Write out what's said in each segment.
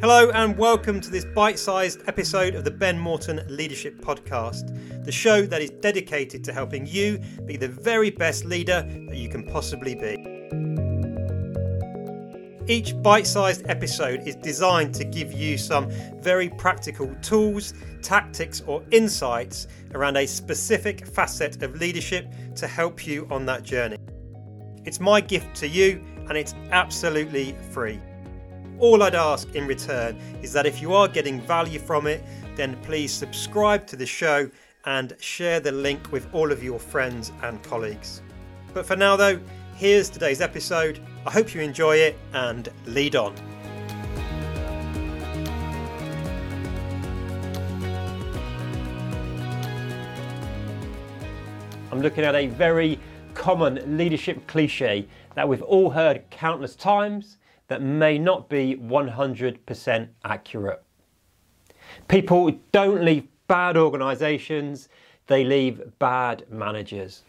Hello, and welcome to this bite sized episode of the Ben Morton Leadership Podcast, the show that is dedicated to helping you be the very best leader that you can possibly be. Each bite sized episode is designed to give you some very practical tools, tactics, or insights around a specific facet of leadership to help you on that journey. It's my gift to you, and it's absolutely free. All I'd ask in return is that if you are getting value from it, then please subscribe to the show and share the link with all of your friends and colleagues. But for now, though, here's today's episode. I hope you enjoy it and lead on. I'm looking at a very common leadership cliche that we've all heard countless times that may not be 100% accurate. People don't leave bad organisations, they leave bad managers.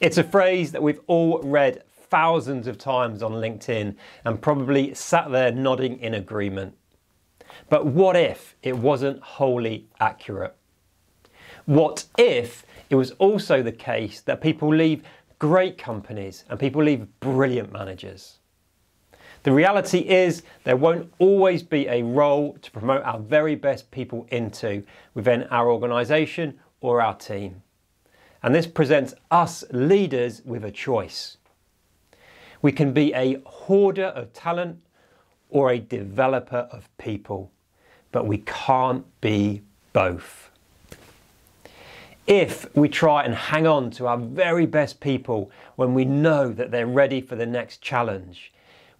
It's a phrase that we've all read thousands of times on LinkedIn and probably sat there nodding in agreement. But what if it wasn't wholly accurate? What if it was also the case that people leave great companies and people leave brilliant managers? The reality is, there won't always be a role to promote our very best people into within our organisation or our team. And this presents us leaders with a choice. We can be a hoarder of talent or a developer of people, but we can't be both. If we try and hang on to our very best people when we know that they're ready for the next challenge,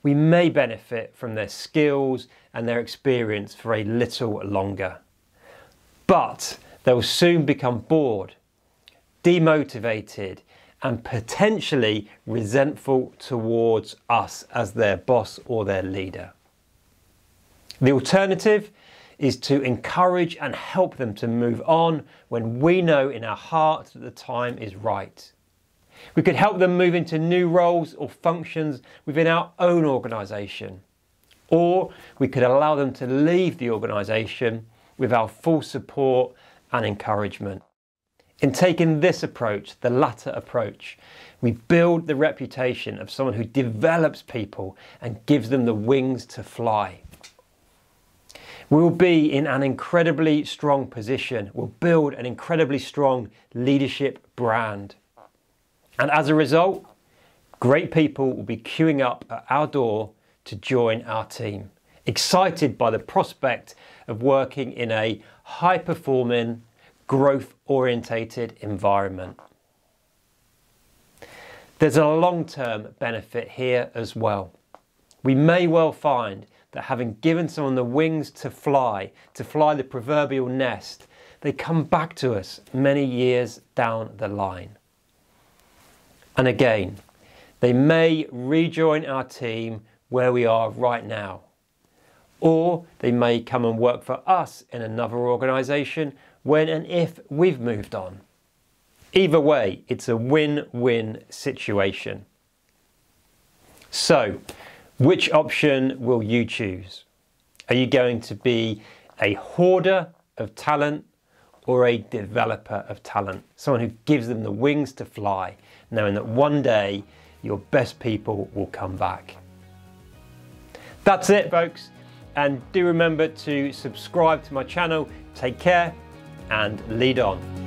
we may benefit from their skills and their experience for a little longer. But they will soon become bored, demotivated, and potentially resentful towards us as their boss or their leader. The alternative is to encourage and help them to move on when we know in our heart that the time is right. We could help them move into new roles or functions within our own organisation. Or we could allow them to leave the organisation with our full support and encouragement. In taking this approach, the latter approach, we build the reputation of someone who develops people and gives them the wings to fly. We will be in an incredibly strong position. We'll build an incredibly strong leadership brand. And as a result, great people will be queuing up at our door to join our team, excited by the prospect of working in a high performing, growth orientated environment. There's a long term benefit here as well. We may well find that having given someone the wings to fly, to fly the proverbial nest, they come back to us many years down the line. And again, they may rejoin our team where we are right now. Or they may come and work for us in another organisation when and if we've moved on. Either way, it's a win win situation. So, which option will you choose? Are you going to be a hoarder of talent or a developer of talent? Someone who gives them the wings to fly, knowing that one day your best people will come back. That's it, folks. And do remember to subscribe to my channel. Take care and lead on.